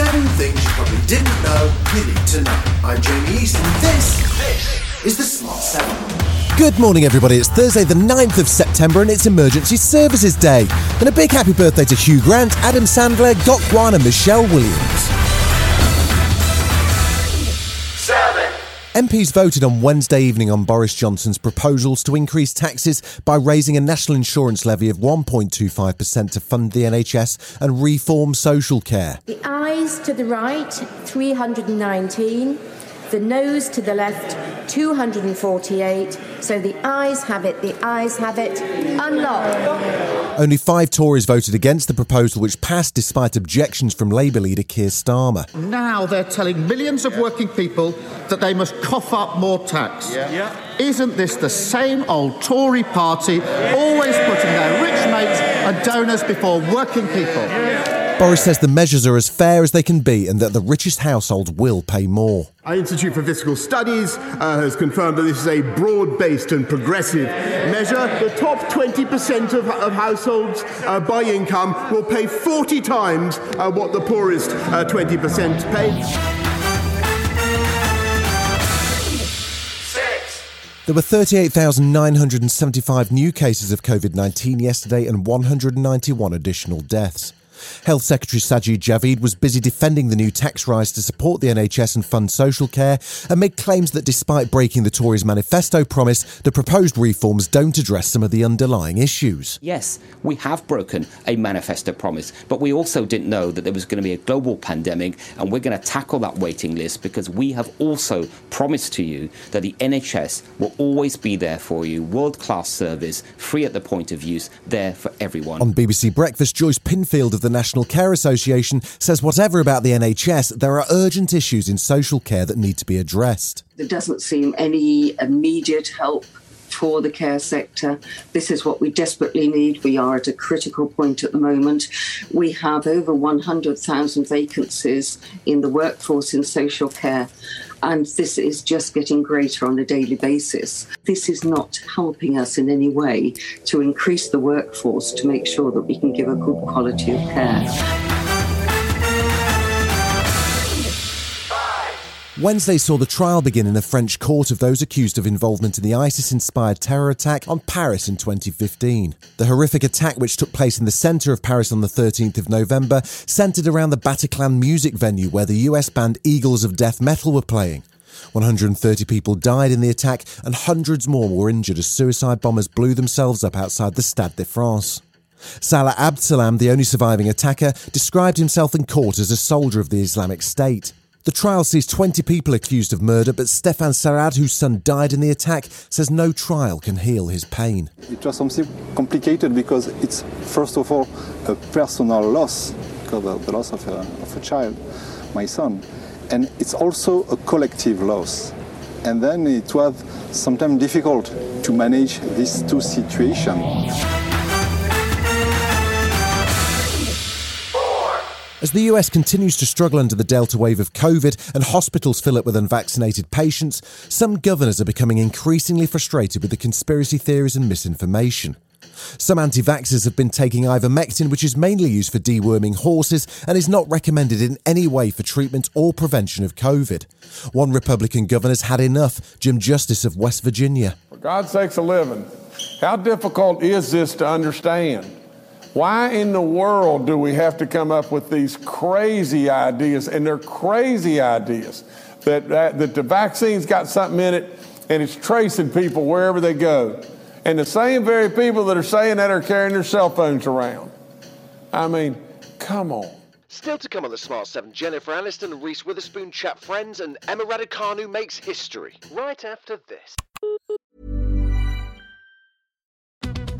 Seven things you probably didn't know you need to know. I'm Jamie East, and this, this is the Smart 7. Good morning, everybody. It's Thursday, the 9th of September, and it's Emergency Services Day. And a big happy birthday to Hugh Grant, Adam Sandler, Doc Wan, and Michelle Williams. MPs voted on Wednesday evening on Boris Johnson's proposals to increase taxes by raising a national insurance levy of 1.25% to fund the NHS and reform social care. The ayes to the right, 319. The noes to the left, 248. So the ayes have it, the ayes have it. Unlock. Only five Tories voted against the proposal, which passed despite objections from Labour leader Keir Starmer. Now they're telling millions of working people that they must cough up more tax. Isn't this the same old Tory party always putting their rich mates and donors before working people? Boris says the measures are as fair as they can be and that the richest households will pay more. Our Institute for Fiscal Studies uh, has confirmed that this is a broad based and progressive measure. The top 20% of, of households uh, by income will pay 40 times uh, what the poorest uh, 20% pay. There were 38,975 new cases of COVID 19 yesterday and 191 additional deaths. Health Secretary Sajid Javid was busy defending the new tax rise to support the NHS and fund social care and made claims that despite breaking the Tories' manifesto promise, the proposed reforms don't address some of the underlying issues. Yes, we have broken a manifesto promise, but we also didn't know that there was going to be a global pandemic and we're going to tackle that waiting list because we have also promised to you that the NHS will always be there for you, world class service, free at the point of use, there for everyone. On BBC Breakfast, Joyce Pinfield of the National Care Association says whatever about the NHS, there are urgent issues in social care that need to be addressed. There doesn't seem any immediate help for the care sector. This is what we desperately need. We are at a critical point at the moment. We have over 100,000 vacancies in the workforce in social care. And this is just getting greater on a daily basis. This is not helping us in any way to increase the workforce to make sure that we can give a good quality of care. Wednesday saw the trial begin in a French court of those accused of involvement in the ISIS inspired terror attack on Paris in 2015. The horrific attack, which took place in the centre of Paris on the 13th of November, centred around the Bataclan music venue where the US band Eagles of Death Metal were playing. 130 people died in the attack and hundreds more were injured as suicide bombers blew themselves up outside the Stade de France. Salah Abdeslam, the only surviving attacker, described himself in court as a soldier of the Islamic State. The trial sees 20 people accused of murder, but Stéphane Sarrade, whose son died in the attack, says no trial can heal his pain. It was something complicated because it's, first of all, a personal loss, because of the loss of a, of a child, my son. And it's also a collective loss. And then it was sometimes difficult to manage these two situations. As the US continues to struggle under the Delta wave of COVID and hospitals fill up with unvaccinated patients, some governors are becoming increasingly frustrated with the conspiracy theories and misinformation. Some anti vaxxers have been taking ivermectin, which is mainly used for deworming horses and is not recommended in any way for treatment or prevention of COVID. One Republican governor's had enough, Jim Justice of West Virginia. For God's sakes, a living, how difficult is this to understand? Why in the world do we have to come up with these crazy ideas? And they're crazy ideas that, that, that the vaccine's got something in it and it's tracing people wherever they go. And the same very people that are saying that are carrying their cell phones around. I mean, come on. Still to come on the Smart 7, Jennifer Aniston and Reese Witherspoon chat friends, and Emma Raducanu makes history. Right after this.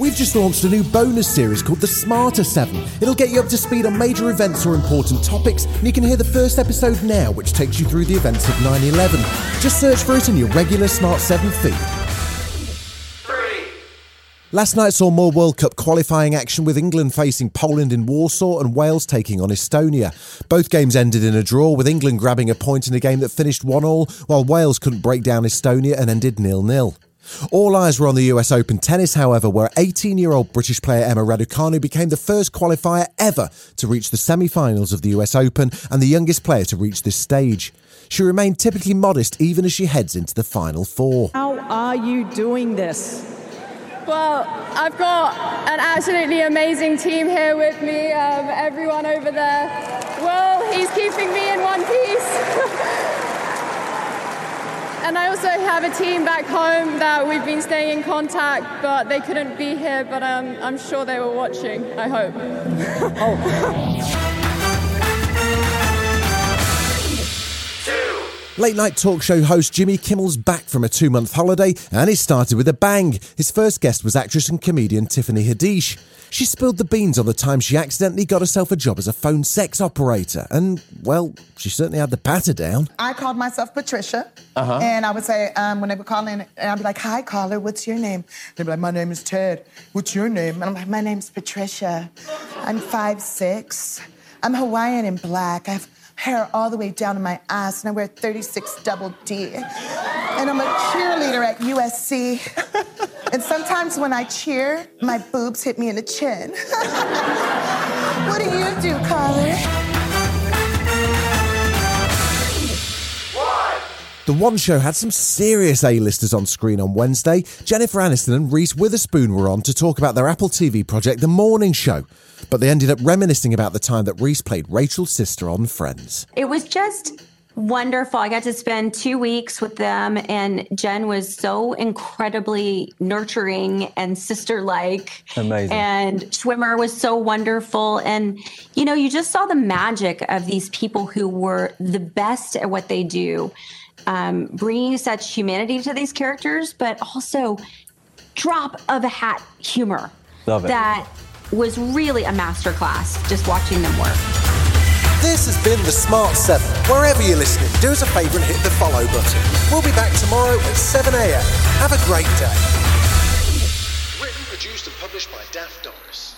We've just launched a new bonus series called The Smarter 7. It'll get you up to speed on major events or important topics, and you can hear the first episode now, which takes you through the events of 9 11. Just search for it in your regular Smart 7 feed. Last night saw more World Cup qualifying action with England facing Poland in Warsaw and Wales taking on Estonia. Both games ended in a draw, with England grabbing a point in a game that finished 1 all, while Wales couldn't break down Estonia and ended 0 0. All eyes were on the US Open tennis, however, where 18 year old British player Emma Raducanu became the first qualifier ever to reach the semi finals of the US Open and the youngest player to reach this stage. She remained typically modest even as she heads into the final four. How are you doing this? Well, I've got an absolutely amazing team here with me. Um, everyone over there. Well, he's keeping me in one piece. And I also have a team back home that we've been staying in contact, but they couldn't be here. But um, I'm sure they were watching. I hope. Late night talk show host Jimmy Kimmel's back from a two month holiday and he started with a bang. His first guest was actress and comedian Tiffany Haddish. She spilled the beans on the time she accidentally got herself a job as a phone sex operator, and, well, she certainly had the patter down. I called myself Patricia, Uh-huh. and I would say, um, when they would call in, and I'd be like, Hi, caller, what's your name? They'd be like, My name is Ted. What's your name? And I'm like, My name's Patricia. I'm five six. I'm Hawaiian and black. I have hair all the way down to my ass, and I wear 36 double D. And I'm a cheerleader at USC. and sometimes when I cheer, my boobs hit me in the chin. what do you do, caller? The One Show had some serious A-listers on screen on Wednesday. Jennifer Aniston and Reese Witherspoon were on to talk about their Apple TV project, The Morning Show. But they ended up reminiscing about the time that Reese played Rachel's sister on Friends. It was just wonderful. I got to spend two weeks with them, and Jen was so incredibly nurturing and sister like. Amazing. And Schwimmer was so wonderful. And, you know, you just saw the magic of these people who were the best at what they do, um, bringing such humanity to these characters, but also drop of a hat humor. Love it. That was really a masterclass just watching them work. This has been The Smart 7. Wherever you're listening, do us a favour and hit the follow button. We'll be back tomorrow at 7am. Have a great day. Written, produced, and published by Daft Doris.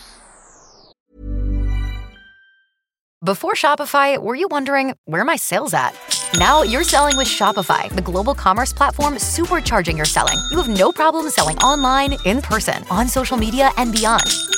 Before Shopify, were you wondering where are my sales at? Now you're selling with Shopify, the global commerce platform supercharging your selling. You have no problem selling online, in person, on social media, and beyond.